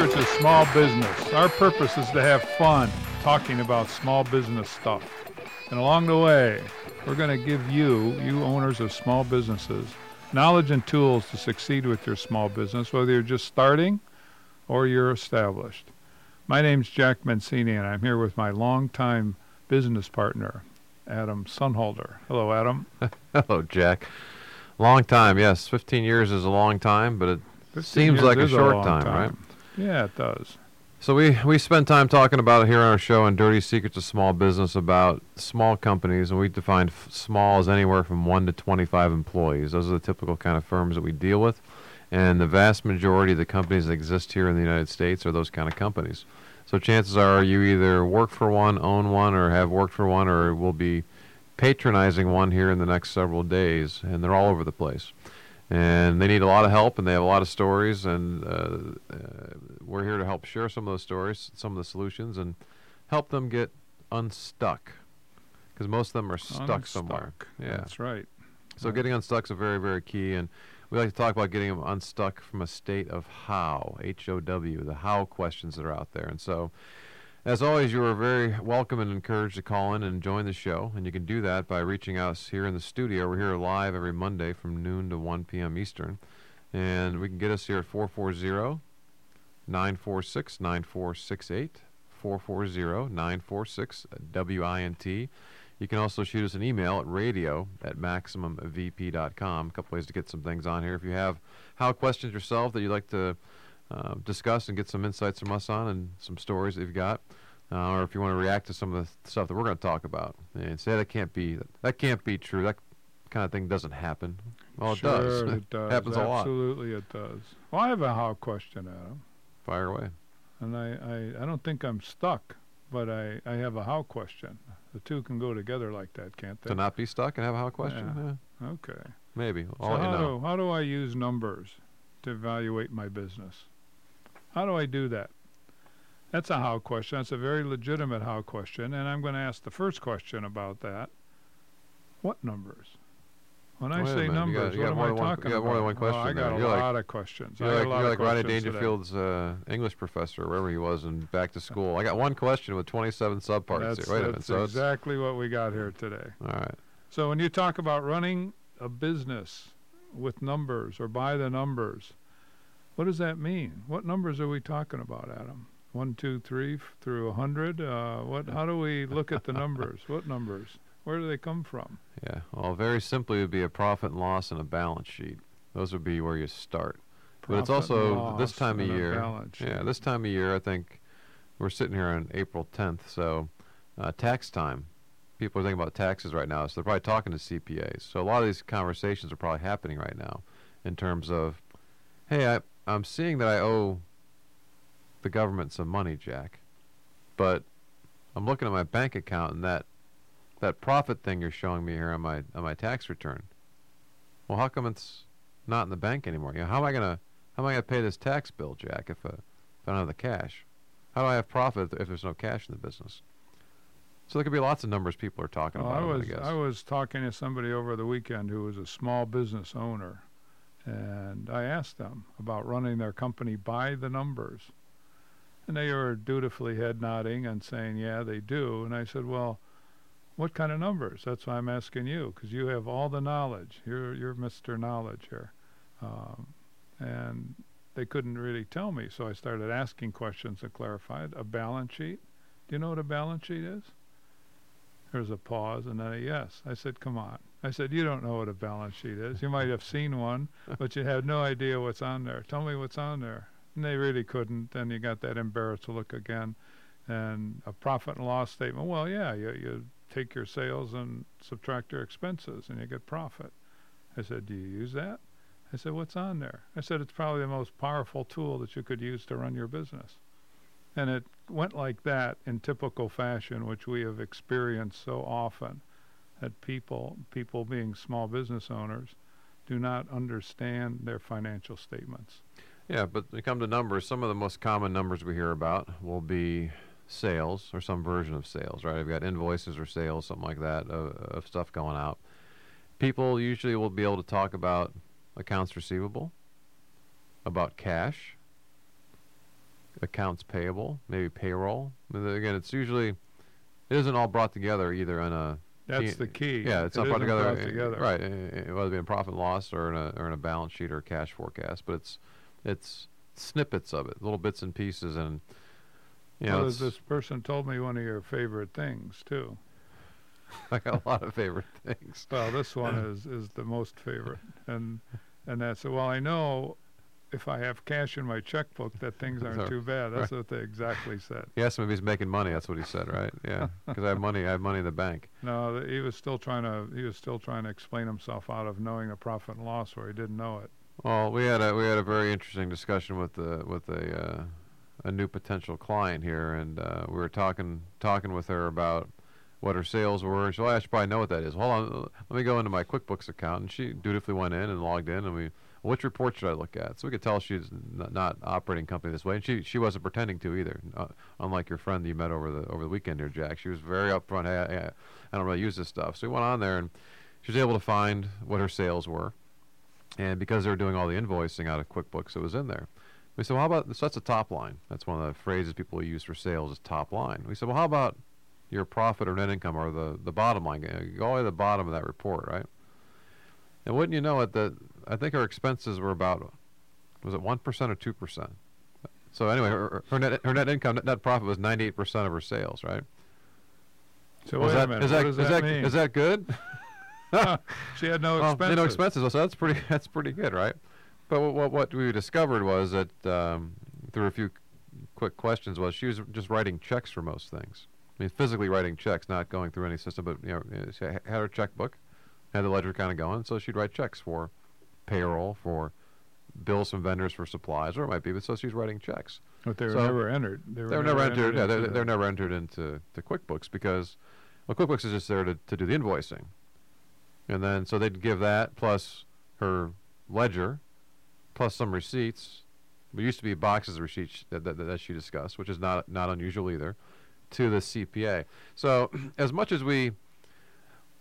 Secrets of Small Business. Our purpose is to have fun talking about small business stuff. And along the way, we're going to give you, you owners of small businesses, knowledge and tools to succeed with your small business, whether you're just starting or you're established. My name's Jack Mencini, and I'm here with my longtime business partner, Adam Sonnhalter. Hello, Adam. Hello, Jack. Long time, yes. 15 years is a long time, but it seems like a short long time, right? Yeah, it does. So we, we spend time talking about it here on our show on Dirty Secrets of Small Business about small companies, and we define f- small as anywhere from 1 to 25 employees. Those are the typical kind of firms that we deal with, and the vast majority of the companies that exist here in the United States are those kind of companies. So chances are you either work for one, own one, or have worked for one, or will be patronizing one here in the next several days, and they're all over the place. And they need a lot of help, and they have a lot of stories, and uh, uh, we're here to help share some of those stories, some of the solutions, and help them get unstuck. Because most of them are stuck somewhere. Yeah. That's right. So Right. getting unstuck is a very, very key, and we like to talk about getting them unstuck from a state of how, H-O-W, the how questions that are out there. And so, as always, you are very welcome and encouraged to call in and join the show, and you can do that by reaching us here in the studio. We're here live every Monday from noon to 1 p.m. Eastern, and we can get us here at 440 946 9468. 440 946 WINT. You can also shoot us an email at radio at maximumvp.com. A couple ways to get some things on here. If you have how questions yourself that you'd like to uh, discuss and get some insights from us on and some stories that you've got, uh, or if you want to react to some of the stuff that we're going to talk about and say that can't be that can't be true. That kind of thing doesn't happen. Well, it sure, does. It does. happens a lot. Absolutely, it does. Well, I have a how question, Adam, Fire away. and I, I, I don't think I'm stuck, but I, I have a how question. The two can go together like that, can't they? To not be stuck and have a how question? Yeah. Yeah, Okay. maybe. So I'll how you know. do how do I use numbers to evaluate my business? How do I do that? That's a how question. That's a very legitimate how question, and I'm going to ask the first question about that. What numbers? When I Wait say minute, you numbers, got- you what am I one- talking you got about? more than one Oh, question I there. got a You're like- lot of questions. You're like, you're like Rodney. Dangerfield's uh, English professor, wherever he was, and Back to School. I got one question with 27 subparts That's, here. Wait a minute. that's So exactly what we got here today. all right. So when you talk about running a business with numbers or by the numbers, what does that mean? What numbers are we talking about, Adam? One, two, three f- through a hundred. Uh, what? How do we look at the numbers? What numbers? Where do they come from? Yeah. Well, very simply, it would be a profit and loss and a balance sheet. Those would be where you start. But it's Profit and also this time of year. Yeah, this time of year, I think we're sitting here on April 10th, so uh, tax time. People are thinking about taxes right now, so they're probably talking to CPAs. So a lot of these conversations are probably happening right now, in terms of, hey, I, I'm seeing that I owe the government some money, Jack, but I'm looking at my bank account and that that profit thing you're showing me here on my on my tax return. Well, how come it's not in the bank anymore? You know, how am I gonna how am I gonna pay this tax bill, Jack, if, uh, if I don't have the cash? How do I have profit if there's no cash in the business? So there could be lots of numbers people are talking Well, about. I I was guess. I was talking to somebody over the weekend who was a small business owner, and I asked them about running their company by the numbers, and they were dutifully head nodding and saying, "Yeah, they do." And I said, "Well, what kind of numbers?" That's why I'm asking you, because you have all the knowledge. You're you're Mr. Knowledge here, um, and they couldn't really tell me. So I started asking questions that clarified. A balance sheet. Do you know what a balance sheet is? There was a pause and then a yes. I said, come on. I said, you don't know what a balance sheet is. You might have seen one, but you have no idea what's on there. Tell me what's on there. And they really couldn't. Then you got that embarrassed look again. And a profit and loss statement. Well, yeah, you, you take your sales and subtract your expenses and you get profit. I said, do you use that? I said, what's on there? I said, it's probably the most powerful tool that you could use to run your business. And it went like that in typical fashion, which we have experienced so often, that people, people being small business owners, do not understand their financial statements. Yeah, but when it comes to numbers, some of the most common numbers we hear about will be sales or some version of sales, right? I've got invoices or sales, something like that, of, of stuff going out. People usually will be able to talk about accounts receivable, about cash, accounts payable, maybe payroll. Again, it's usually it isn't all brought together either in a That's the key. yeah, it's It not brought together, brought together. right? Whether it be in profit and loss or in a or in a balance sheet or a cash forecast, but it's it's snippets of it, little bits and pieces, and well, this person told me one of your favorite things too. I got a lot of favorite things. Well, this one is is the most favorite, and and that's well, I know if I have cash in my checkbook that things aren't too bad. That's what they exactly said. He asked him if he's making money. That's what he said, right? Yeah, because I have money. I have money in the bank. No, th- he was still trying to he was still trying to explain himself out of knowing a profit and loss where he didn't know it. Well, we had a we had a very interesting discussion with the with a uh, a new potential client here, and uh, we were talking talking with her about what her sales were. And she, well, I should probably know what that is. Hold on, let me go into my QuickBooks account, and she dutifully went in and logged in, and we. Which report should I look at? So we could tell she's n- not operating company this way, and she she wasn't pretending to either. Uh, unlike your friend that you met over the over the weekend here, Jack, she was very upfront. Hey, I- I don't really use this stuff. So we went on there, and she was able to find what her sales were, and because they were doing all the invoicing out of QuickBooks, it was in there. We said, well, how about so that's a top line. That's one of the phrases people use for sales is top line. We said, well, how about your profit or net income or the, the bottom line? Go all the way to the bottom of that report, right? And wouldn't you know it, that I think her expenses were about, was it 1% or 2%? So anyway, her, her, net, her net income, net, net profit was 98% of her sales, right? So wait that, minute, is what that, does is that, that, mean? is that good? she had no well, expenses. Know, expenses. So that's pretty. That's pretty good, right? But what what, what we discovered was that um, through a few quick questions was she was just writing checks for most things. I mean, physically writing checks, not going through any system. But you know, she had her checkbook, had the ledger kind of going, so she'd write checks for payroll, for bills from vendors for supplies, or it might be. But so she's writing checks. But they were So- never entered. They were, They were never entered. Yeah, into they're, they're never entered into to QuickBooks because, well, QuickBooks is just there to, to do the invoicing, and then so they'd give that plus her ledger, plus some receipts. There used to be boxes of receipts that, that, that she discussed, which is not not unusual either, to the CPA. So as much as we,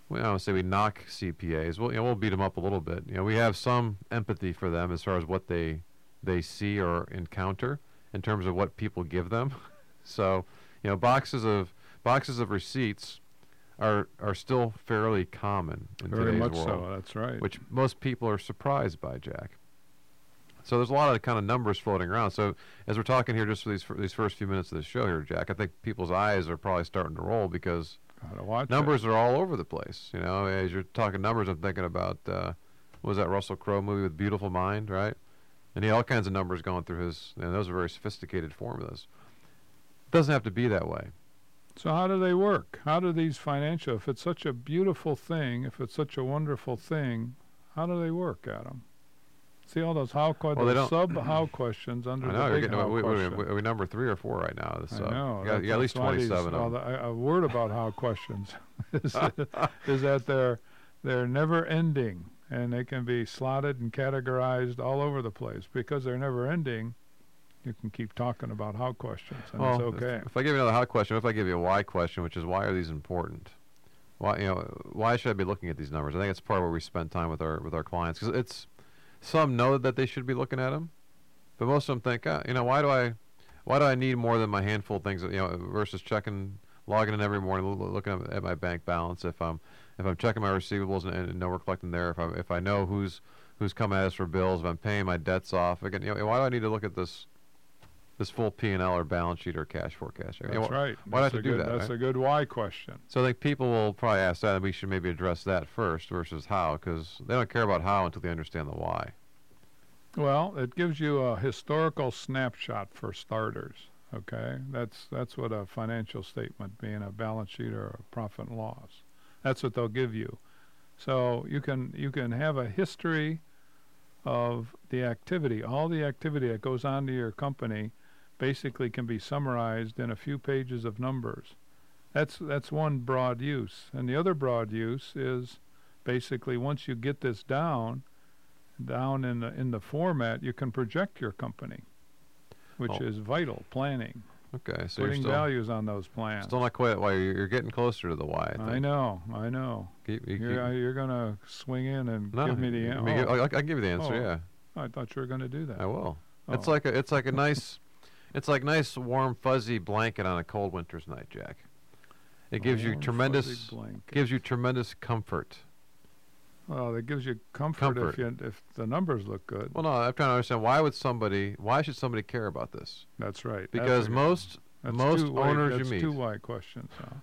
we I don't say we knock CPAs, we'll you know, we'll beat them up a little bit. You know, we have some empathy for them as far as what they they see or encounter in terms of what people give them. so, you know, boxes of boxes of receipts are are still fairly common in very today's much world, so. That's right. which most people are surprised by, Jack. So there's a lot of kind of numbers floating around. So as we're talking here, just for these for these first few minutes of the show here, Jack, I think people's eyes are probably starting to roll because Gotta it. numbers are all over the place. You know, as you're talking numbers, I'm thinking about uh, what was that Russell Crowe movie with Beautiful Mind, right? And he had all kinds of numbers going through his, and those are very sophisticated formulas. It Doesn't have to be that way. So how do they work? How do these financial? If it's such a beautiful thing, if it's such a wonderful thing, how do they work, Adam? See all those how que- Well, those sub how questions under I know you're big getting. how We, we, question. we, we number three or four right now. So I uh, know. You got, you got at least that's why these- 27 of them. the- a, word about how questions is, is that they're they're never ending and they can be slotted and categorized all over the place because they're never ending. You can keep talking about how questions and Well, it's if- okay. If, I give you another how question, if I give you a why question, which is why are these important? Why you know why should I be looking at these numbers? I think it's part of where we spend time with our with our clients because it's some know that they should be looking at them, but most of them think, ah, you know, why do I why do I need more than my handful of things? You know, versus checking logging in every morning, looking at- at my bank balance. If I'm if I'm checking my receivables and, and know we're collecting there, if I if I know who's who's coming at us for bills, if I'm paying my debts off, again, you know, why do I need to look at this this full P and L or balance sheet or cash forecast? That's right. why that's to do good, that, That's right? a good why question. So I think people will probably ask that, and we should maybe address that first versus how, because they don't care about how until they understand the why. Well, it gives you a historical snapshot for starters. Okay, that's that's what a financial statement, being a balance sheet or a profit and loss, that's what they'll give you. So you can you can have a history of the activity, all the activity that goes on to your company, basically can be summarized in a few pages of numbers. That's that's one broad use, and the other broad use is basically once you get this down, down in the in the format, you can project your company, which Oh. is vital. Planning, Okay, so you're putting still, values on those plans. still not quite at why. You're, you're getting closer to the why. I, think. I know, I know. Keep, you You're, keep- uh, you're gonna swing in and no, give me the answer. I'll, I'll give you the answer. Oh. yeah, I thought you were gonna do that. I will. It's Oh. like a, it's like a nice, It's like nice, warm, fuzzy blanket on a cold winter's night, Jack. It gives you tremendous gives you tremendous comfort. Well, it gives you comfort, Comfort. if you if the numbers look good. Well, no, I'm trying to understand why would somebody why should somebody care about this? that's right. Because most that's most white- owners you that's meet- two white questions. Huh?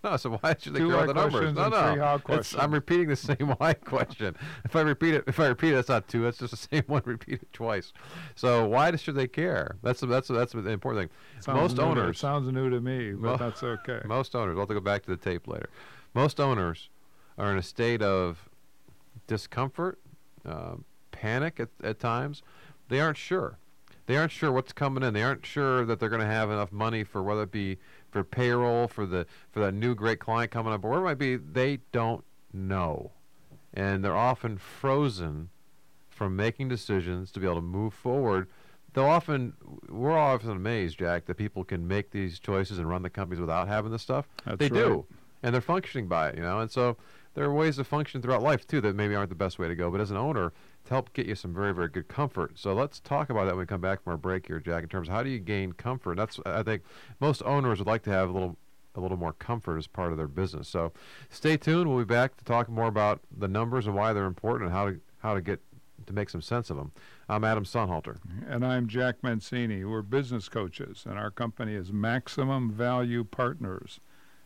no, so why should they care the numbers? No, no. I'm repeating the same why question. If I repeat it, if I repeat it, that's not two. That's just the same one repeated twice. So why should they care? That's the, that's that's the important thing. Sounds most new to- owners- sounds new to me, but Mo- that's okay. Most owners, we'll have to go back to the tape later. Most owners are in a state of discomfort, uh, panic at, at times. They aren't sure. They aren't sure what's coming in. They aren't sure that they're going to have enough money for whether it be for payroll, for the for that new great client coming up, or whatever it might be. They don't know, and they're often frozen from making decisions to be able to move forward. They'll often, we're often amazed, Jack, that people can make these choices and run the companies without having this stuff That's they right. do, and they're functioning by it, you know. And so there are ways to function throughout life too that maybe aren't the best way to go. But as an owner, to help get you some very, very good comfort. So let's talk about that when we come back from our break here, Jack. In terms of how do you gain comfort? That's I think most owners would like to have a little. A little more comfort as part of their business. So, stay tuned. We'll be back to talk more about the numbers and why they're important and how to how to get to make some sense of them. I'm Adam Sonnhalter. And I'm Jack Mencini. We're business coaches, and our company is Maximum Value Partners.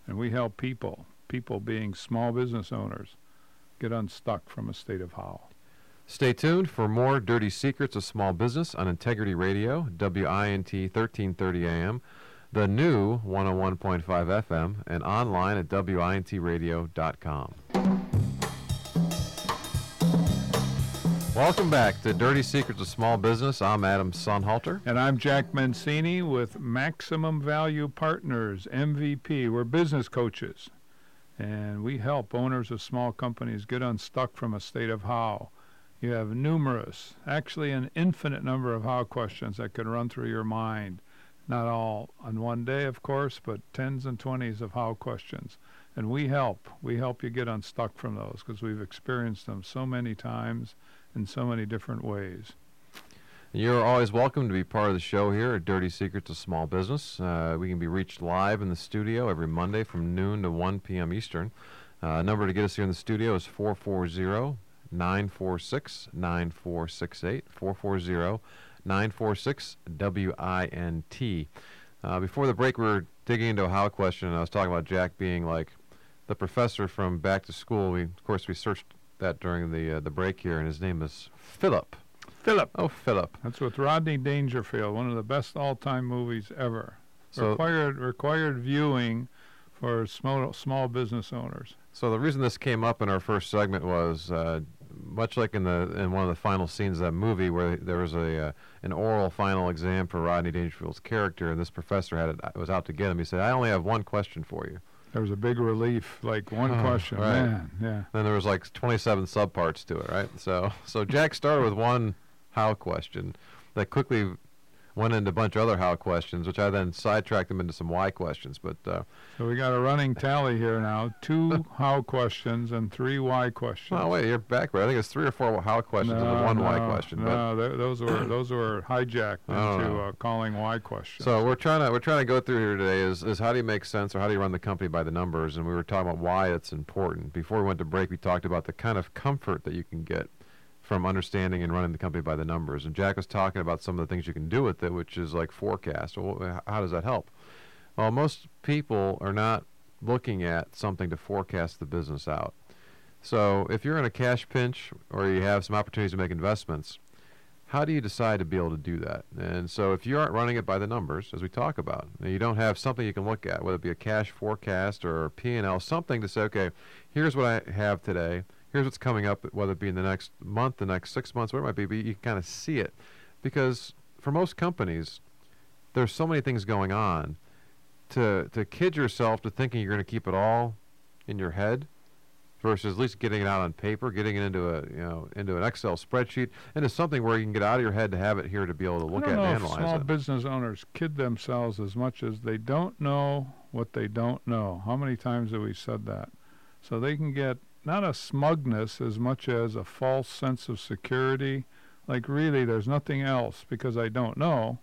And we help people, people being small business owners, get unstuck from a state of how. Stay tuned for more Dirty Secrets of Small Business on Integrity Radio, WINT 1330 AM, the new 101.5 FM, and online at WINTradio.com. Welcome back to Dirty Secrets of Small Business. I'm Adam Sonnhalter. And I'm Jack Mencini with Maximum Value Partners, MVP. We're business coaches, and we help owners of small companies get unstuck from a state of how. You have numerous, actually an infinite number of how questions that could run through your mind. Not all on one day, of course, but tens and twenties of how questions. And we help. We help you get unstuck from those because we've experienced them so many times in so many different ways. You're always welcome to be part of the show here at Dirty Secrets of Small Business. Uh, we can be reached live in the studio every Monday from noon to 1 p.m. Eastern. Uh, number to get us here in the studio is 440 946 9468. 440 946 WINT. Uh, before the break, we were digging into a how question, and I was talking about Jack being like the professor from Back to School. We, of course, we searched that during the uh, the break here, and his name is Philip. Philip. Oh, Philip. That's with Rodney Dangerfield, one of the best all-time movies ever. So- required required viewing for small small business owners. So the reason this came up in our first segment was uh, much like in the in one of the final scenes of that movie where there was a uh, an oral final exam for Rodney Dangerfield's character, and this professor had it was out to get him. He said, "I only have one question for you." There was a big relief, like one Oh, question. right. Man, yeah. Then there was like 27 subparts to it, right? So so Jack started with one how question that quickly went into a bunch of other how questions, which I then sidetracked them into some why questions. But uh, So we got a running tally here now: two how questions and three why questions. oh wait, you're backward. I think it's three or four how questions and no, one why no, question. but No, th- those were those were hijacked Oh, into uh, calling why questions. So we're trying to we're trying to go through here today is is how do you make sense or how do you run the company by the numbers and we were talking about why it's important. Before we went to break, we talked about the kind of comfort that you can get from understanding and running the company by the numbers. And Jack was talking about some of the things you can do with it, which is like forecast. Well, how does that help? Well, most people are not looking at something to forecast the business out. So if you're in a cash pinch or you have some opportunities to make investments, how do you decide to be able to do that? And so if you aren't running it by the numbers, as we talk about, you don't have something you can look at, whether it be a cash forecast or P&L, something to say, okay, here's what I have today, here's what's coming up, whether it be in the next month, the next six months, whatever it might be, but you can kind of see it. Because for most companies, there's so many things going on. To, to kid yourself to thinking you're going to keep it all in your head versus at least getting it out on paper, getting it into a you know into an Excel spreadsheet, into something where you can get out of your head to have it here to be able to look at and analyze small it. business owners kid themselves as much as they don't know what they don't know. How many times have we said that? So they can get not a smugness as much as a false sense of security. Like really, there's nothing else because I don't know,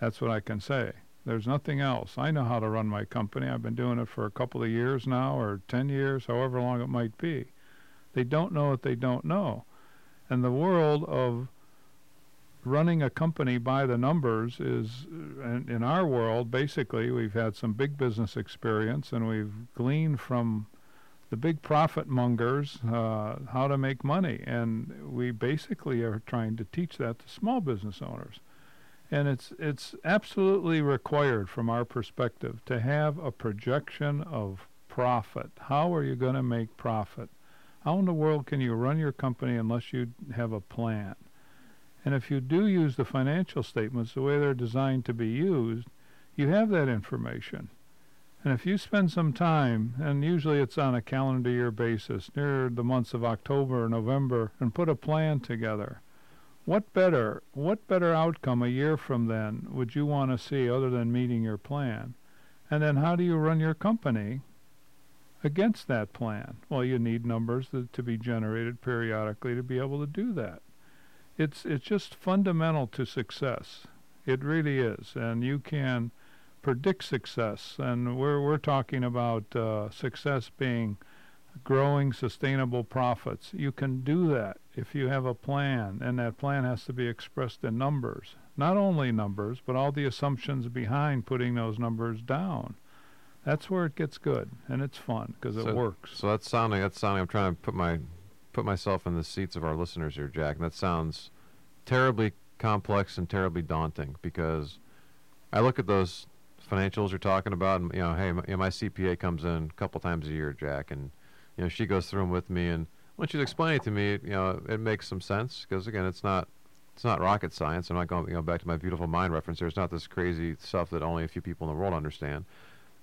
That's what I can say. There's nothing else. I know how to run my company. I've been doing it for a couple of years now, or 10 years, however long it might be. They don't know what they don't know. And the world of running a company by the numbers is, in, our world, basically, we've had some big business experience and we've gleaned from the big profit mongers uh, how to make money. And we basically are trying to teach that to small business owners. And it's, it's absolutely required from our perspective to have a projection of profit. How are you going to make profit? How in the world can you run your company unless you have a plan? And if you do use the financial statements the way they're designed to be used, you have that information. And if you spend some time, and usually it's on a calendar year basis, near the months of October or November, and put a plan together, what better, what better outcome a year from then would you want to see other than meeting your plan? And then how do you run your company against that plan? Well, you need numbers that, to be generated periodically to be able to do that. It's it's just fundamental to success. It really is, and you can predict success. And we're we're talking about uh, success being growing sustainable profits. You can do that if you have a plan, and that plan has to be expressed in numbers. Not only numbers, but all the assumptions behind putting those numbers down. That's where it gets good, and it's fun because So- it works. So that's sounding. That's sounding. I'm trying to put my put myself in the seats of our listeners here, Jack. And that sounds terribly complex and terribly daunting because I look at those financials you're talking about, and you know, hey, my, you know, my CPA comes in a couple times a year, Jack, and you know, she goes through them with me, and when she's explaining to me, you know, it makes some sense because again, it's not. It's not rocket science. I'm not going, you know, back to my beautiful mind reference. There's not this crazy stuff that only a few people in the world understand.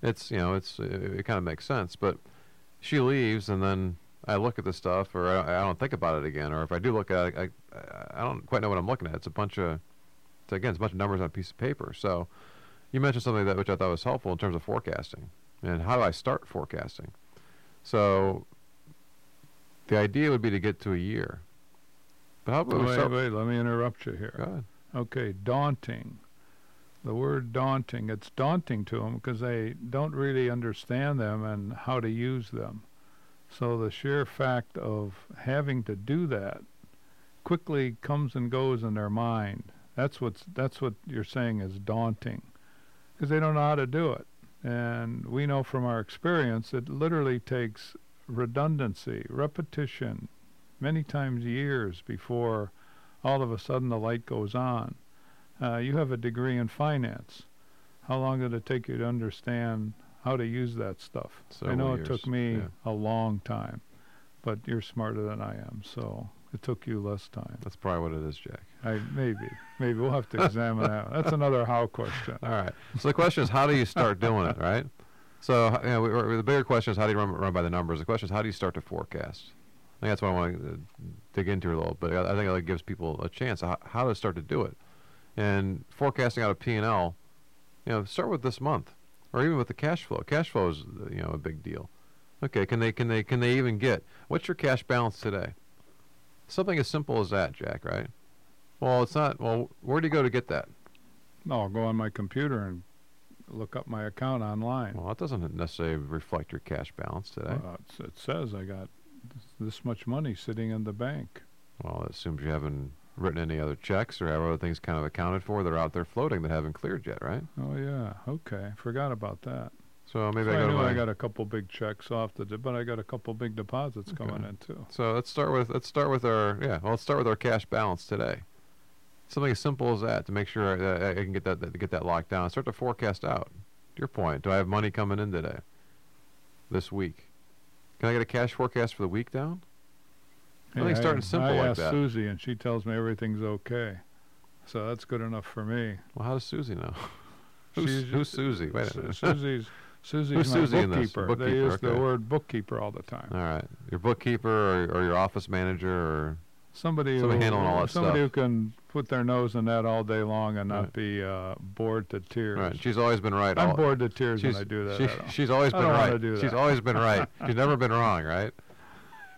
It's, you know, it's it, it kind of makes sense. But she leaves, and then I look at the stuff, or I, I don't think about it again, or if I do look at it, I, I don't quite know what I'm looking at. It's a bunch of, it's, again, it's a bunch of numbers on a piece of paper. So, you mentioned something that which I thought was helpful in terms of forecasting, and how do I start forecasting? So, the idea would be to get to a year. But how about Wait, start? wait, let me interrupt you Go here. ahead. Okay, daunting. The word daunting, it's daunting to them because they don't really understand them and how to use them. So the sheer fact of having to do that quickly comes and goes in their mind. That's what's that's what you're saying is daunting because they don't know how to do it. And we know from our experience it literally takes redundancy, repetition, many times years before all of a sudden the light goes on. Uh, you have a degree in finance. How long did it take you to understand how to use that stuff? I Several know years, it took me yeah. a long time, but you're smarter than I am, so it took you less time. That's probably what it is, Jack. I maybe, maybe we'll have to examine that. That's another how question. All right. So the question is, how do you start doing it, right? So you know, we, we- the bigger question is, how do you run, run by the numbers? The question is, how do you start to forecast? I think that's what I want to dig into a little bit. I, I think that gives people a chance how, how to start to do it. And forecasting out of P&L, you know, start with this month, or even with the cash flow. Cash flow is, uh, you know, a big deal. Okay, can they can they can they even get what's your cash balance today? Something as simple as that, Jack. Right? Well, it's not. Well, where do you go to get that? No, I'll go on my computer and look up my account online. Well, that doesn't necessarily reflect your cash balance today. Uh, it says I got this, this much money sitting in the bank. Well, it assumes you haven't written any other checks or have other things kind of accounted for that are out there floating that haven't cleared yet, right? Oh yeah, okay. Forgot about that. So maybe So I I go to my. I got a couple big checks off the, but I got a couple big deposits coming in too. so let's start with let's start with our yeah. Well, let's start with our cash balance today. Something as simple as that to make sure I, I can get that, that get that locked down. Start to forecast out. To your point, do I have money coming in today? This week, can I get a cash forecast for the week down? I think starting simple I like asked that. Susie, and she tells me everything's okay. So that's good enough for me. Well, how does Susie know? Who's, who's Susie? Wait a minute. Susie's Susie's Who's my Susie bookkeeper. Bookkeeper, They use the word bookkeeper all the time. All right, your bookkeeper or, or your office manager or Somebody, Somebody who, handling all that somebody stuff. who can put their nose in that all day long and not Right. be uh, bored to tears. right. She's always been right. I'm bored to tears She's, when I do that. she- she's always been right. She's always been right. She's never been wrong, right?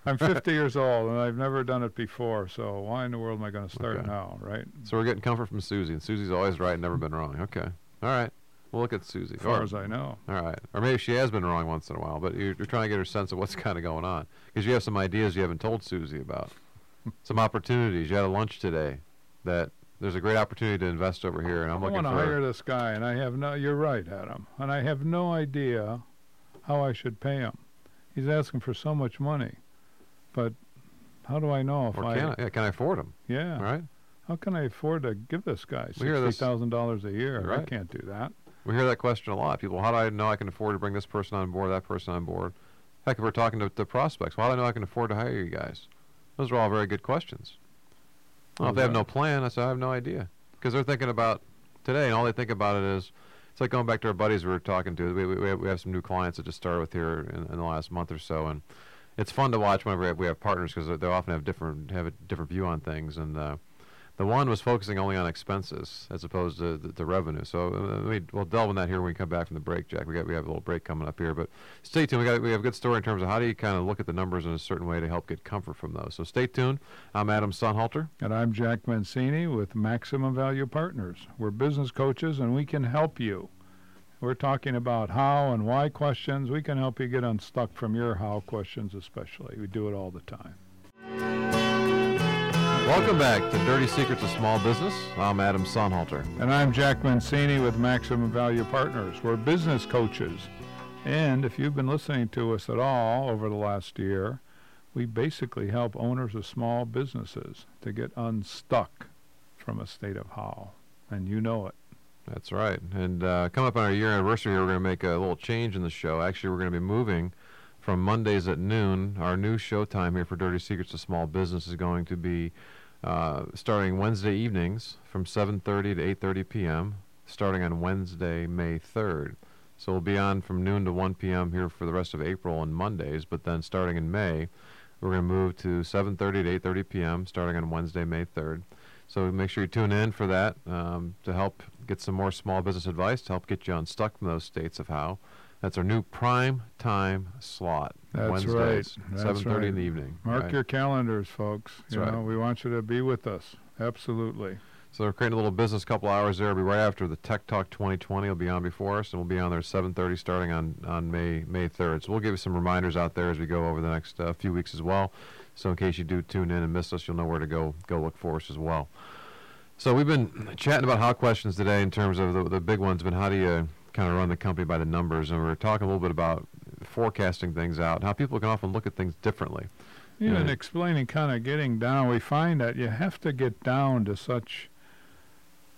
I'm 50 years old and I've never done it before, so why in the world am I going to start Okay. now, right? So we're getting comfort from Susie, and Susie's always right, and never been wrong. Okay, all right. We'll look at Susie. As far Or- as I know. all right, or maybe she has been wrong once in a while, but you're, you're trying to get her sense of what's kind of going on because you have some ideas you haven't told Susie about, some opportunities. You had a lunch today that there's a great opportunity to invest over here, and I'm I looking want to hire this guy, and I have no. You're right, Adam, and I have no idea how I should pay him. He's asking for so much money, but how do I know if or I? can I, yeah, can I afford him? Yeah. All right. How can I afford to give this guy We hear sixty this- thousand dollars a year? I can't do that. We hear that question a lot. People, how do I know I can afford to bring this person on board, that person on board? Heck, if we're talking to, to prospects, well, how do I know I can afford to hire you guys? Those are all very good questions. Well, if they have no plan, I say I have no idea because they're thinking about today, and all they think about it is it's like going back to our buddies we were talking to. We, we, we have some new clients that just started with here in, in the last month or so, and it's fun to watch whenever we have, we have partners because they often have different have a different view on things. And uh, the one was focusing only on expenses as opposed to the, the revenue. So uh, we, we'll delve in that here when we come back from the break, Jack. We got we have a little break coming up here, but stay tuned. We got we have a good story in terms of how do you kind of look at the numbers in a certain way to help get comfort from those. So stay tuned. I'm Adam Sonnhalter. And I'm Jack Mencini with Maximum Value Partners. We're business coaches and we can help you. We're talking about how and why questions. We can help you get unstuck from your how questions, especially. We do it all the time. Welcome back to Dirty Secrets of Small Business. I'm Adam Sonnhalter. And I'm Jack Mencini with Maximum Value Partners. We're business coaches. And if you've been listening to us at all over the last year, we basically help owners of small businesses to get unstuck from a state of how. And you know it. That's right. And uh, coming up on our year anniversary, here, we're going to make a little change in the show. Actually, we're going to be moving from Mondays at noon. Our new show time here for Dirty Secrets of Small Business is going to be uh, starting Wednesday evenings from 7:30 to 8:30 p.m. Starting on Wednesday, May 3rd. So we'll be on from noon to 1 p.m. here for the rest of April on Mondays. But then starting in May, we're going to move to 7:30 to 8:30 p.m. starting on Wednesday, May 3rd. So make sure you tune in for that um, to help get some more small business advice to help get you unstuck from those states of how. That's our new prime time slot. That's Wednesdays, right. 7:30 right. in the evening. Mark right? your calendars, folks. That's you right. know, we want you to be with us. Absolutely. So we're creating a little business couple hours there. It'll be right after the Tech Talk 2020 It'll be on before us, and we'll be on there 7:30 starting on on May May 3rd. So we'll give you some reminders out there as we go over the next uh, few weeks as well. So in case you do tune in and miss us, you'll know where to go go look for us as well. So we've been chatting about how questions today in terms of the, the big ones, been how do you kind of run the company by the numbers, and we are talking a little bit about forecasting things out, how people can often look at things differently. Yeah, and explaining kind of getting down, we find that you have to get down to such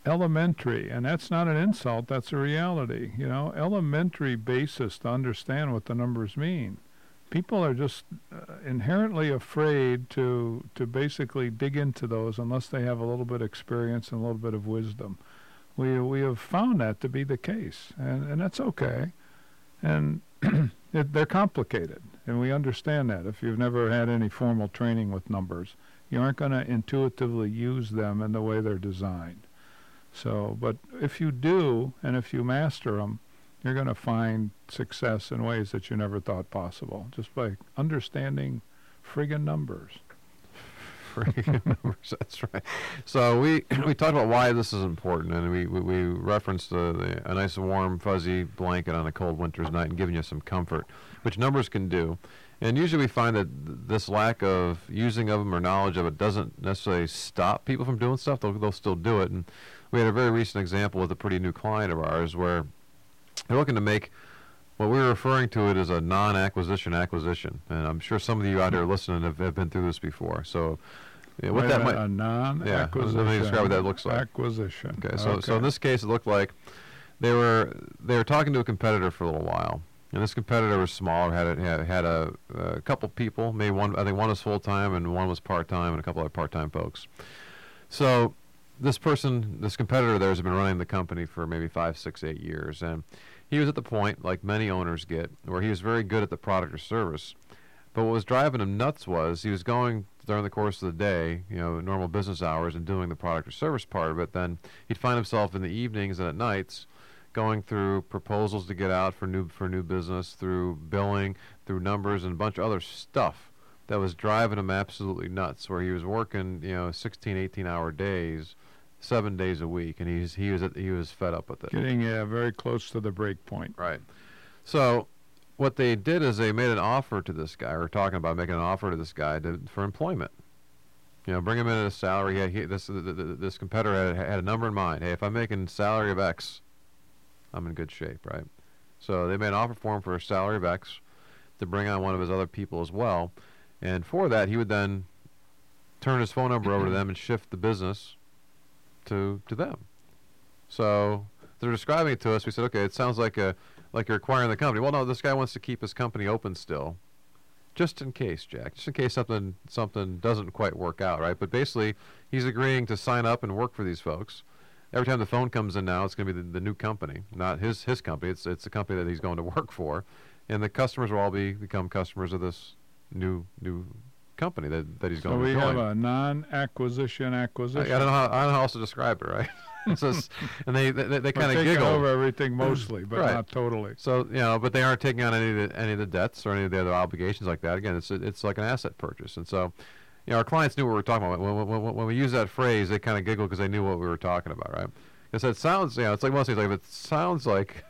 elementary, and that's not an insult, that's a reality, you know, elementary basis to understand what the numbers mean. People are just uh, inherently afraid to to basically dig into those unless they have a little bit of experience and a little bit of wisdom. We we have found that to be the case, and and that's okay. And it, they're complicated, and we understand that. If you've never had any formal training with numbers, you aren't going to intuitively use them in the way they're designed. So, but if you do, and if you master them, you're going to find success in ways that you never thought possible, just by understanding friggin' numbers. Freaking numbers, That's right. So we we talked about why this is important, and we we, we referenced the, a nice warm fuzzy blanket on a cold winter's night and giving you some comfort, which numbers can do. And usually we find that th- this lack of using of them or knowledge of it doesn't necessarily stop people from doing stuff. They'll, they'll still do it. And we had a very recent example with a pretty new client of ours where they're looking to make what we were referring to it as a non-acquisition acquisition. And I'm sure some of you out there listening have, have been through this before. So yeah, what Wait that minute, might a non-acquisition. let me describe what that looks like. Acquisition. Okay, so so in this case, it looked like they were they were talking to a competitor for a little while, and this competitor was smaller, had a, had, had a, a couple people, maybe one I think one was full time and one was part time, and a couple of part time folks. So this person, this competitor of theirs, had been running the company for maybe five, six, eight years, and he was at the point, like many owners get, where he was very good at the product or service. But what was driving him nuts was he was going during the course of the day, you know, normal business hours and doing the product or service part of it. Then he'd find himself in the evenings and at nights going through proposals to get out for new for new business, through billing, through numbers and a bunch of other stuff that was driving him absolutely nuts, where he was working, you know, 16, 18 hour days, seven days a week, and he's he was he was fed up with it. Getting uh, very close to the break point. Right. So what they did is they made an offer to this guy, or talking about making an offer to this guy to, for employment. You know, bring him in at a salary. He had, he, this this competitor had, had a number in mind. Hey, if I'm making salary of X, I'm in good shape, right? So they made an offer for him for a salary of X to bring on one of his other people as well. And for that, he would then turn his phone number over to them and shift the business to to them. So they're describing it to us. We said, okay, it sounds like a like you're acquiring the company. Well, no, this guy wants to keep his company open still, just in case, Jack, just in case something something doesn't quite work out, right? But basically, he's agreeing to sign up and work for these folks. Every time the phone comes in now, it's going to be the, the new company, not his his company. It's it's the company that he's going to work for, and the customers will all be become customers of this new new company that, that he's going so to we have a non-acquisition I, acquisition. I don't know how I don't know how else to describe it, right? just, and they they, they kind of giggle. over everything mostly, but Right. not totally. So you know, but they aren't taking on any of the, any of the debts or any of the other obligations like that. Again, it's it's like an asset purchase, and so you know, our clients knew what we were talking about. When, when, when, we use that phrase, they kind of giggle because they knew what we were talking about, right? Because it sounds, you know, it's like most things. Like it sounds like,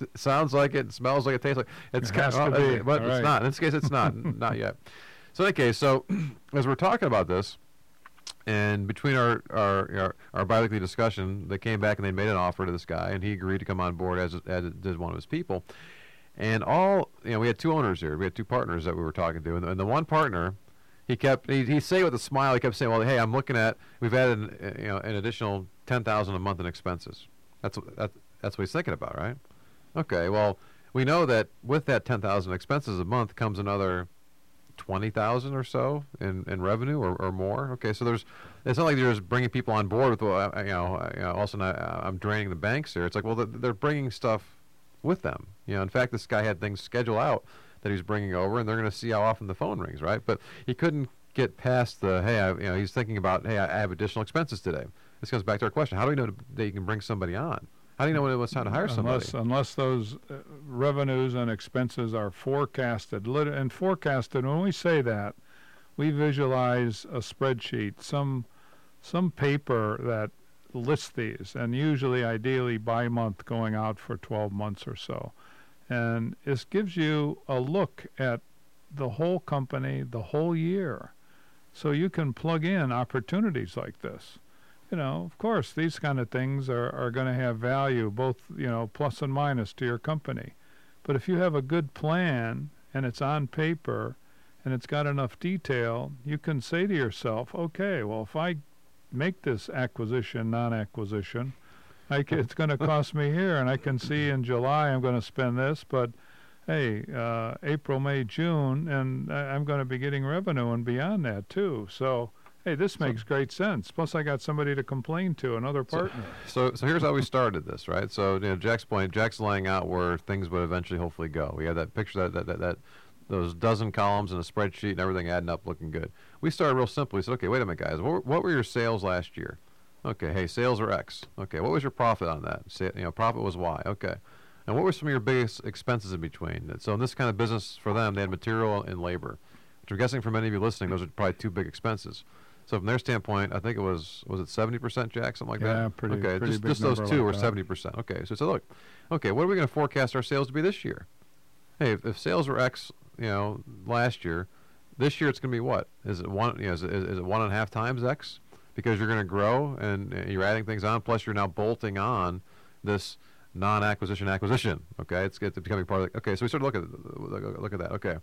it sounds like it, smells like it, tastes like it's It kind of, to uh, be. Uh, but it's not. In this case, it's not, not yet. So case, so as we're talking about this, and between our our, our our biweekly discussion, they came back and they made an offer to this guy, and he agreed to come on board as as, as one of his people. And all you know, we had two owners here. We had two partners that we were talking to, and the, and the one partner, he kept he he say with a smile, he kept saying, "Well, hey, I'm looking at we've added uh, you know an additional ten thousand a month in expenses." That's that, that's what he's thinking about, right? Okay, well, we know that with that ten thousand expenses a month comes another twenty thousand or so in, in revenue or, or more. Okay, so there's it's not like you're just bringing people on board with well, uh, you know, you know also not, I'm draining the banks here. It's like well they're, they're bringing stuff with them. You know, in fact, this guy had things scheduled out that he's bringing over, and they're going to see how often the phone rings, right? But he couldn't get past the hey, I, you know, he's thinking about hey, I I have additional expenses today. This comes back to our question: How do we know that you can bring somebody on? How do you know when it's time to hire somebody? Unless, unless those uh, revenues and expenses are forecasted. Lit- And forecasted, when we say that, we visualize a spreadsheet, some some paper that lists these, and usually, ideally, by month, going out for 12 months or so. And this gives you a look at the whole company, the whole year. So you can plug in opportunities like this you know, of course, these kind of things are, are going to have value, both, you know, plus and minus to your company. But if you have a good plan and it's on paper and it's got enough detail, you can say to yourself, okay, well, if I make this acquisition, non acquisition, I it's going to cost me here, and I can see in July I'm going to spend this, but hey, uh, April, May, June, and I, I'm going to be getting revenue and beyond that too. So, hey, this makes great sense. Plus, I got somebody to complain to, another partner. So, so here's how we started this, right? So, you know, Jack's point, Jack's laying out where things would eventually, hopefully, go. We had that picture, that that, that, that those dozen columns in a spreadsheet, and everything adding up, looking good. We started real simple. We said, okay, wait a minute, guys. What, were- what were your sales last year? Okay, hey, sales are X. Okay, what was your profit on that? Say, you know, profit was Y. Okay, and what were some of your biggest expenses in between? So, in this kind of business for them, they had material and labor, which I'm guessing for many of you listening, those are probably two big expenses. So from their standpoint, I think it was was it seventy percent, Jack, something like that. Yeah, pretty- Okay, pretty just just those two like were seventy percent. Okay, so so look, okay, what are we going to forecast our sales to be this year? Hey, if, if sales were X, you know, last year, this year it's going to be what? Is it one? You know, is it, is it one and a half times X? Because you're going to grow and uh, you're adding things on. Plus, you're now bolting on this non-acquisition acquisition. Okay, it's, it's becoming part of. The, okay, so we started looking at look, look at that. Okay,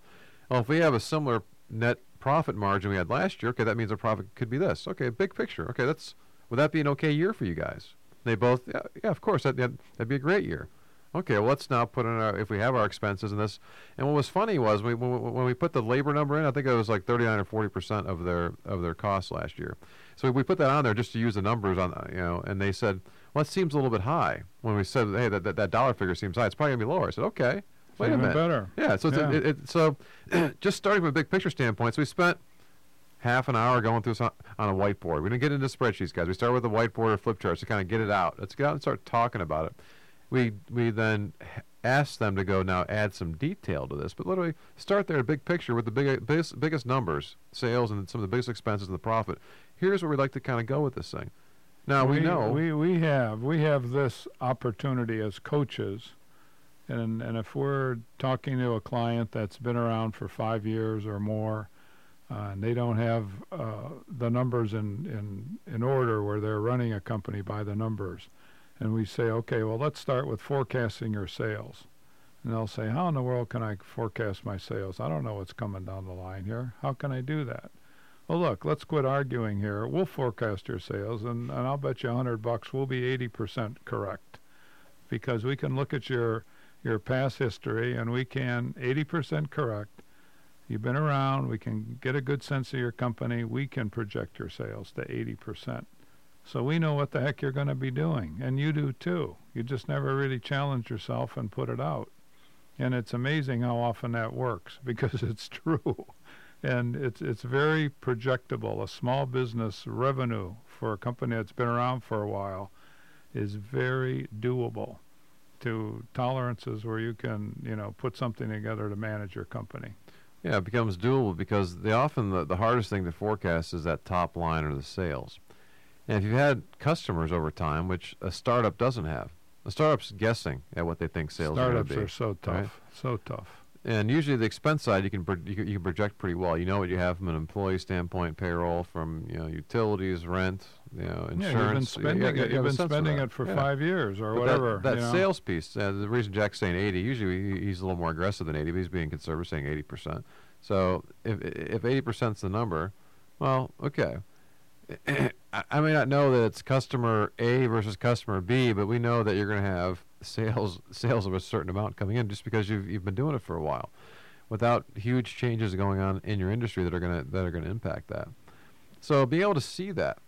well, if we have a similar net profit margin we had last year, okay, that means our profit could be this. Okay, big picture. Okay, that's would that be an okay year for you guys? They both, yeah, yeah of course, that, that that'd be a great year. Okay, well, let's now put in our if we have our expenses in this. And what was funny was we, when, when we put the labor number in, I think it was like 39 or 40 percent of their of their costs last year. So we put that on there just to use the numbers on, you know, and they said, well, it seems a little bit high. When we said, hey, that, that, that dollar figure seems high, it's probably gonna be lower. I said, okay, wait a minute. better. Yeah, so it's Yeah. It, it, so just starting from a big picture standpoint, so we spent half an hour going through this on, on a whiteboard. We didn't get into spreadsheets, guys. We started with a whiteboard or flip charts to kind of get it out. Let's get out and start talking about it. We we then h- ask them to go now add some detail to this, but literally start there, big picture with the big, biggest, biggest numbers, sales, and some of the biggest expenses and the profit. Here's where we'd like to kind of go with this thing. Now we, know we we have we have this opportunity as coaches, and and if we're talking to a client that's been around for five years or more, uh, and they don't have uh, the numbers in in in order where they're running a company by the numbers, and we say, okay, well let's start with forecasting your sales, and they'll say, how in the world can I forecast my sales? I don't know what's coming down the line here. How can I do that? well, look, let's quit arguing here. We'll forecast your sales, and, and I'll bet you a hundred bucks we'll be 80% correct, because we can look at your your past history and we can 80% correct. You've been around. We can get a good sense of your company. We can project your sales to 80%. So we know what the heck you're going to be doing, and you do too. You just never really challenge yourself and put it out. And it's amazing how often that works because it's true and it's it's very projectable. A small business revenue for a company that's been around for a while is very doable to tolerances where you can you know put something together to manage your company. Yeah, it becomes doable because the often the, the hardest thing to forecast is that top line or the sales. And if you've had customers over time, which a startup doesn't have, a startup's guessing at what they think sales Startups are going are so tough, right? so tough. And usually the expense side you can, pro- you can you can project pretty well. You know what you have from an employee standpoint, payroll, from you know utilities, rent, you know insurance. Yeah, you've been You- spending you- it. you You've been spending it for Yeah. five years or But whatever. That, that you know. sales piece, uh, the reason Jack's saying 80, usually he- he's a little more aggressive than 80, but he's being conservative, saying 80%. So if if 80% is the number, well, okay. I may not know that it's customer A versus customer B, but we know that you're going to have sales sales of a certain amount coming in just because you've you've been doing it for a while, without huge changes going on in your industry that are going to that are going to impact that. So being able to see that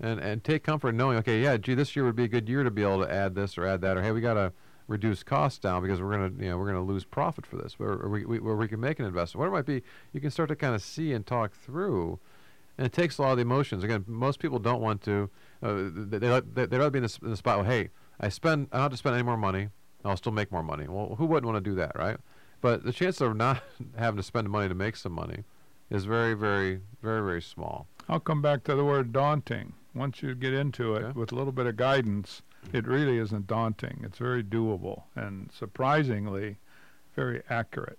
and and take comfort in knowing, okay, yeah, gee, this year would be a good year to be able to add this or add that, or hey, we got to reduce costs down because we're gonna, you know, we're gonna lose profit for this, or we, we, where we can make an investment. Whatever it might be, you can start to kind of see and talk through, and it takes a lot of the emotions. Again, most people don't want to. Uh, they they they they'd rather be in the, in the spot. Well, hey, I spend, I don't have to spend any more money. I'll still make more money. Well, who wouldn't want to do that, right? But the chance of not having to spend money to make some money is very, very, very, very small. I'll come back to the word daunting. Once you get into it with a little bit of guidance, it really isn't daunting. It's very doable and surprisingly very accurate.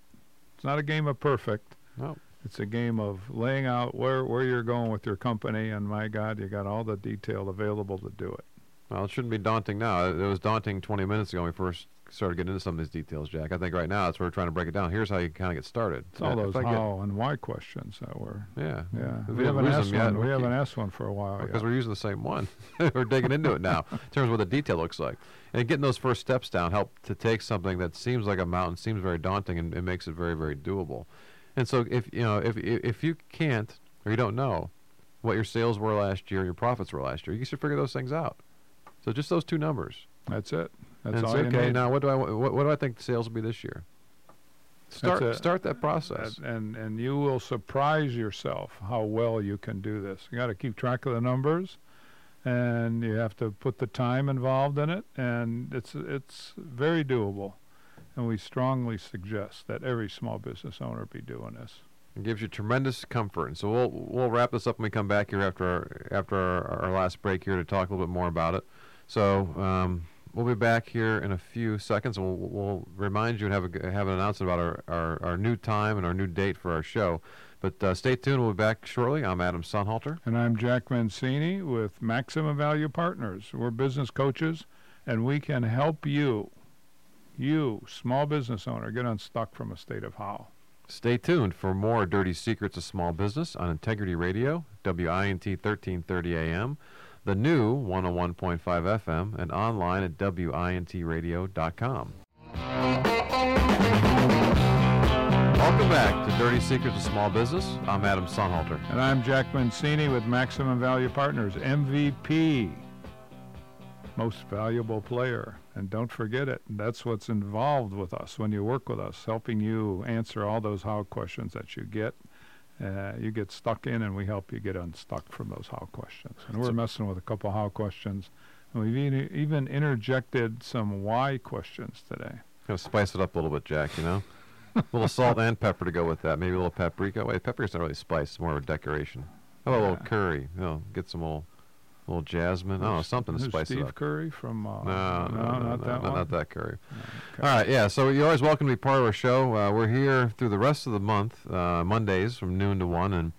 It's not a game of perfect. No. It's a game of laying out where, where you're going with your company, and my God, you got all the detail available to do it. Well, it shouldn't be daunting now. It was daunting 20 minutes ago when we first started getting into some of these details, Jack. I think right now that's where we're trying to break it down. Here's how you kind of get started. It's all those how and why questions that were. Yeah. Yeah, we we haven't asked one. We haven't asked one for a while because we're using the same one. we're digging into it now in terms of what the detail looks like. And getting those first steps down help to take something that seems like a mountain, seems very daunting, and it makes it very, very doable. And so if you know if if you can't or you don't know what your sales were last year your profits were last year, you should figure those things out. So just those two numbers. That's it. That's and all you okay, need. now what do I what, what do I think sales will be this year? Start start that process. And, and and you will surprise yourself how well you can do this. You got to keep track of the numbers, and you have to put the time involved in it, and it's it's very doable. And we strongly suggest that every small business owner be doing this. It gives you tremendous comfort. And so we'll we'll wrap this up when we come back here after our, after our, our last break here to talk a little bit more about it. So um, we'll be back here in a few seconds, we'll, we'll remind you and have a, have an announcement about our, our, our new time and our new date for our show. But uh, stay tuned. We'll be back shortly. I'm Adam Sonnhalter. And I'm Jack Mencini with Maximum Value Partners. We're business coaches, and we can help you, you small business owner, get unstuck from a state of how. Stay tuned for more Dirty Secrets of Small Business on Integrity Radio, WINT 1330 AM, the new 101.5 FM, and online at WINTradio.com. Welcome back to Dirty Secrets of Small Business. I'm Adam Sonnhalter. And I'm Jack Mencini with Maximum Value Partners, MVP, most valuable player. And don't forget it. That's what's involved with us when you work with us, helping you answer all those how questions that you get. Uh, you get stuck in, and we help you get unstuck from those how questions. And we're So- messing with a couple how questions. And we've even, even interjected some why questions today. Gotta spice it up a little bit, Jack. You know, a little salt and pepper to go with that. Maybe a little paprika. Wait, paprika's not really spice; it's more of a decoration. Oh, about a little curry? You know, get some little, little jasmine. I don't something to Who's spice Steve it up. Curry from. Uh, No, no, no, not no, that no, one. not that curry. Okay. All right, yeah. So you're always welcome to be part of our show. Uh, we're here through the rest of the month, uh, Mondays from noon to one, and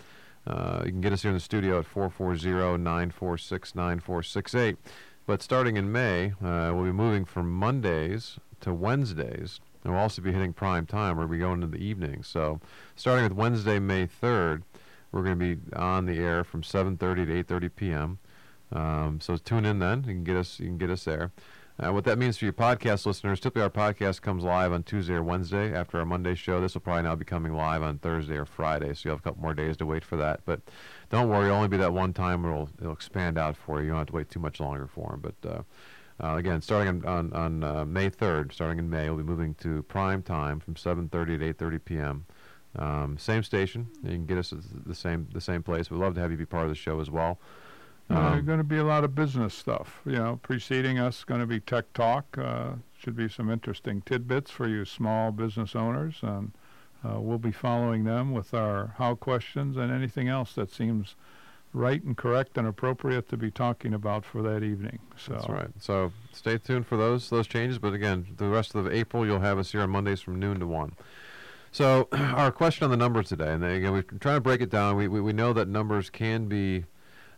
uh, you can get us here in the studio at 440-946-9468. But starting in May, uh, we'll be moving from Mondays to Wednesdays, and we'll also be hitting prime time, where we go into the evening. So starting with Wednesday, May 3rd, we're going to be on the air from 7:30 to 8:30 p.m. Um, so tune in then. You can get us. You can get us there. Uh, what that means for your podcast listeners, typically our podcast comes live on Tuesday or Wednesday after our Monday show. This will probably now be coming live on Thursday or Friday, so you'll have a couple more days to wait for that. But don't worry, it'll only be that one time. It'll it'll expand out for you. You don't have to wait too much longer for them. But uh, uh, again, starting on on, on uh, May 3rd, starting in May, we'll be moving to prime time from 7:30 to 8:30 p.m. Um, same station. You can get us at the same the same place. We'd love to have you be part of the show as well. Uh, Um, going to be a lot of business stuff. You know, preceding us going to be tech talk. Uh, should be some interesting tidbits for you small business owners, and uh, we'll be following them with our how questions and anything else that seems right and correct and appropriate to be talking about for that evening. So That's right. So stay tuned for those those changes. But again, the rest of April, you'll have us here on Mondays from noon to one. So our question on the numbers today, and again, we're trying to break it down. We, we we know that numbers can be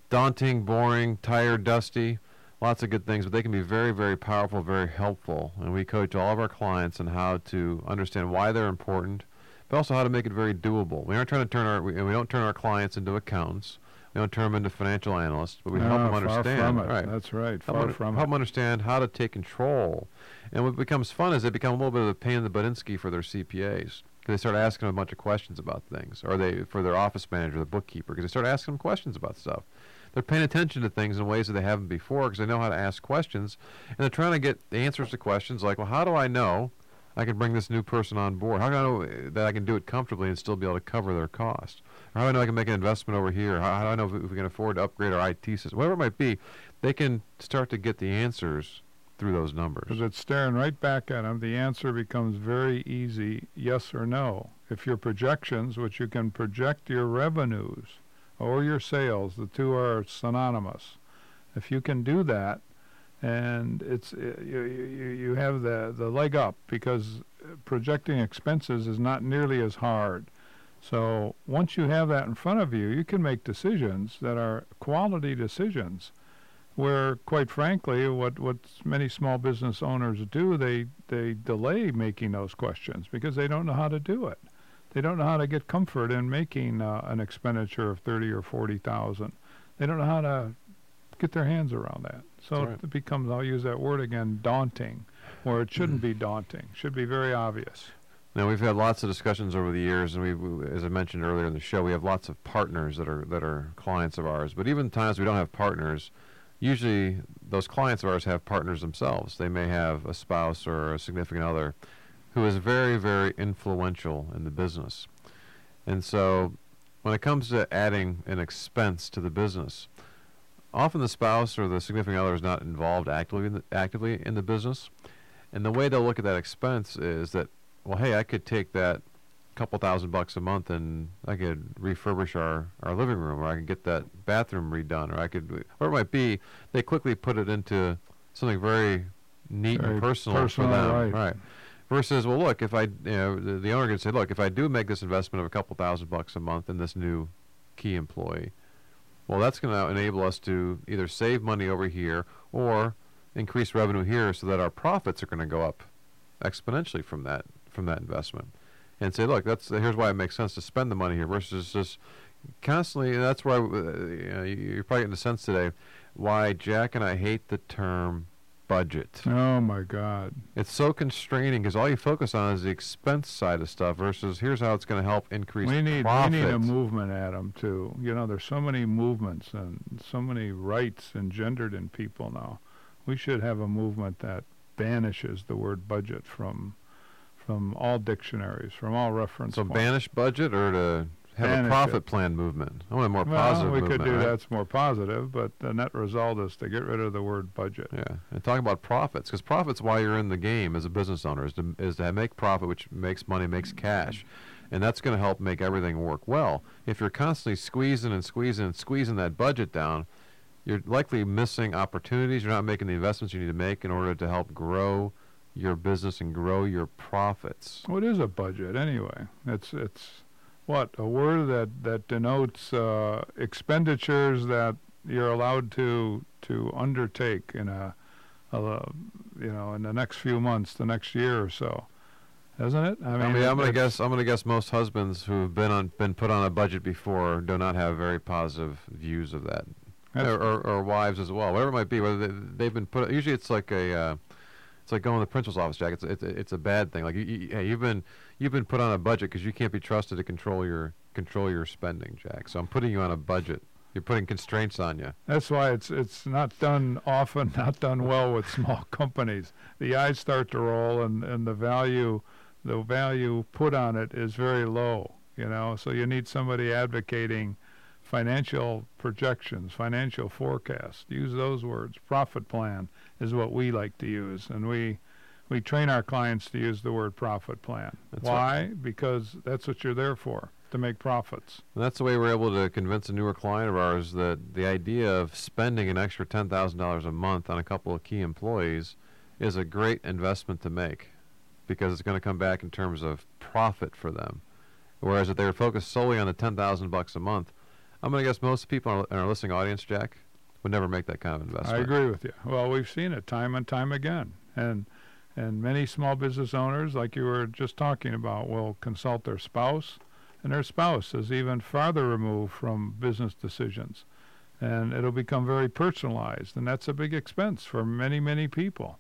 daunting, boring, tired, dusty, lots of good things, but they can be very, very powerful, very helpful. And we coach all of our clients on how to understand why they're important, but also how to make it very doable. We aren't trying to turn our we, we don't turn our clients into accountants. We don't turn them into financial analysts, but we help Ah, them understand. From it. Right That's right. help, Far un- from help it. them understand how to take control. And what becomes fun is they become a little bit of a pain in the buttinsky for their CPAs. Because they start asking them a bunch of questions about things, or they for their office manager, the bookkeeper, because they start asking them questions about stuff. They're paying attention to things in ways that they haven't before because they know how to ask questions, and they're trying to get answers to questions like, well, how do I know I can bring this new person on board? How do I know that I can do it comfortably and still be able to cover their cost? Or how do I know I can make an investment over here? How, how do I know if, if we can afford to upgrade our IT system? Whatever it might be, they can start to get the answers through those numbers. Because it's staring right back at them. The answer becomes very easy yes or no. If your projections, which you can project your revenues or your sales, the two are synonymous. If you can do that, and it's uh, you, you, you have the, the leg up because projecting expenses is not nearly as hard. So once you have that in front of you, you can make decisions that are quality decisions where quite frankly what what many small business owners do they they delay making those questions because they don't know how to do it they don't know how to get comfort in making uh, an expenditure of 30 or 40,000 they don't know how to get their hands around that so right. it becomes I'll use that word again daunting where it shouldn't be daunting should be very obvious Now we've had lots of discussions over the years, and we, we, as I mentioned earlier in the show, we have lots of partners that are that are clients of ours. But even times we don't have partners, usually those clients of ours have partners themselves. They may have a spouse or a significant other who is very, very influential in the business. And so, when it comes to adding an expense to the business, often the spouse or the significant other is not involved actively in the, actively in the business. And the way they'll look at that expense is that well, hey, I could take that couple thousand bucks a month and I could refurbish our, our living room, or I could get that bathroom redone, or I could, whatever it might be. They quickly put it into something very neat Very and personal, personal, for them, right. right? Versus, well, look, if I, you know, the, the owner can say, look, if I do make this investment of a couple thousand bucks a month in this new key employee, well, that's going to enable us to either save money over here or increase revenue here, so that our profits are going to go up exponentially from that from that investment. And say look that's here's why it makes sense to spend the money here versus just constantly that's why uh, you know, you- you're probably getting a sense today why Jack and I hate the term budget. Oh my god. It's so constraining because all you focus on is the expense side of stuff versus here's how it's going to help increase we need profit we need a movement Adam too. You know there's so many movements and so many rights engendered in people now. We should have a movement that banishes the word budget from from all dictionaries from all reference so points. banish budget or to have a profit plan movement. I want a more well, positive we movement. could do right? that's more positive, but the net result is to get rid of the word budget. Yeah, and talk about profits because profits why you're in the game as a business owner is to is to make profit, which makes money, makes cash, and that's going to help make everything work well. If you're constantly squeezing and squeezing and squeezing that budget down, you're likely missing opportunities. You're not making the investments you need to make in order to help grow your business and grow your profits. What is a budget anyway? It's it's what a word that that denotes uh, expenditures that you're allowed to to undertake in a, a you know in the next few months, the next year or so, isn't it? I mean, it- I'm gonna guess I'm gonna guess most husbands who've been on been put on a budget before do not have very positive views of that, or, or, or wives as well, whatever it might be. Whether they, they've been put, usually it's like a, uh, it's like going to the principal's office, Jack. It's it's it's a bad thing. Like you, you, hey, you've been you've been put on a budget because you can't be trusted to control your control your spending, Jack. So I'm putting you on a budget. You're putting constraints on you. That's why it's it's not done often, not done well with small companies. The eyes start to roll, and, and the value, the value put on it is very low. You know, so you need somebody advocating financial projections, financial forecast. Use those words. Profit plan is what we like to use, and we we train our clients to use the word profit plan. That's Why? Because that's what you're there for, to make profits. And that's the way we're able to convince a newer client of ours that the idea of spending an extra ten thousand dollars a month on a couple of key employees is a great investment to make because it's going to come back in terms of profit for them. Whereas if they were focused solely on the ten thousand bucks a month, I'm going to guess most people in our- in our listening audience, Jack, would never make that kind of investment. I agree with you. Well, we've seen it time and time again, and and many small business owners, like you were just talking about, will consult their spouse, and their spouse is even farther removed from business decisions, and it'll become very personalized, and that's a big expense for many many people.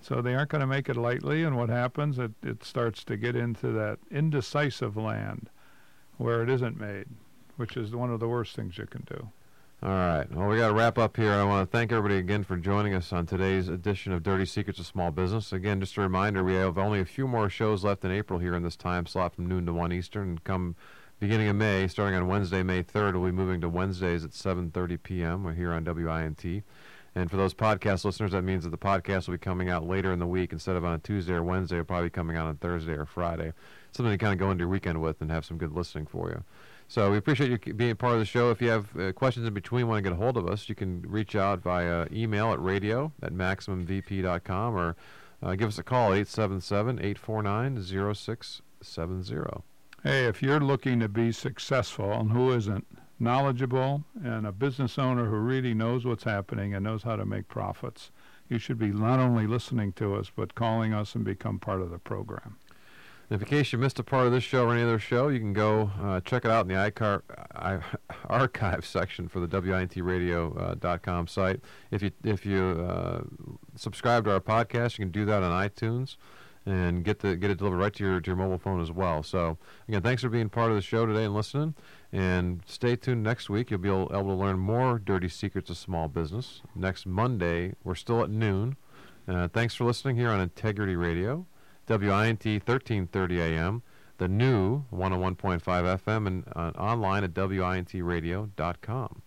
So they aren't going to make it lightly, and what happens? It it starts to get into that indecisive land, where it isn't made, which is one of the worst things you can do. All right. Well, we got to wrap up here. I want to thank everybody again for joining us on today's edition of Dirty Secrets of Small Business. Again, just a reminder, we have only a few more shows left in April here in this time slot from noon to 1 Eastern. And come beginning of May, starting on Wednesday, May 3rd, we'll be moving to Wednesdays at 7.30 p.m. We're here on WINT. And for those podcast listeners, that means that the podcast will be coming out later in the week instead of on a Tuesday or Wednesday. It'll probably be coming out on Thursday or Friday. Something to kind of go into your weekend with and have some good listening for you. So we appreciate you being part of the show. If you have uh, questions in between, want to get a hold of us, you can reach out via email at radio at maximumvp.com or uh, give us a call, 877-849-0670. Hey, if you're looking to be successful, and who isn't, knowledgeable, and a business owner who really knows what's happening and knows how to make profits, you should be not only listening to us, but calling us and become part of the program. And in case you missed a part of this show or any other show, you can go uh, check it out in the iCar- I- archive section for the WINTradio.com uh, site. If you if you uh, subscribe to our podcast, you can do that on iTunes and get the get it delivered right to your to your mobile phone as well. So again, thanks for being part of the show today and listening. And stay tuned next week. You'll be able, able to learn more dirty secrets of small business. Next Monday, we're still at noon. Uh, thanks for listening here on Integrity Radio. WINT 1330 AM, the new 101.5 FM, and uh, online at WINTradio.com.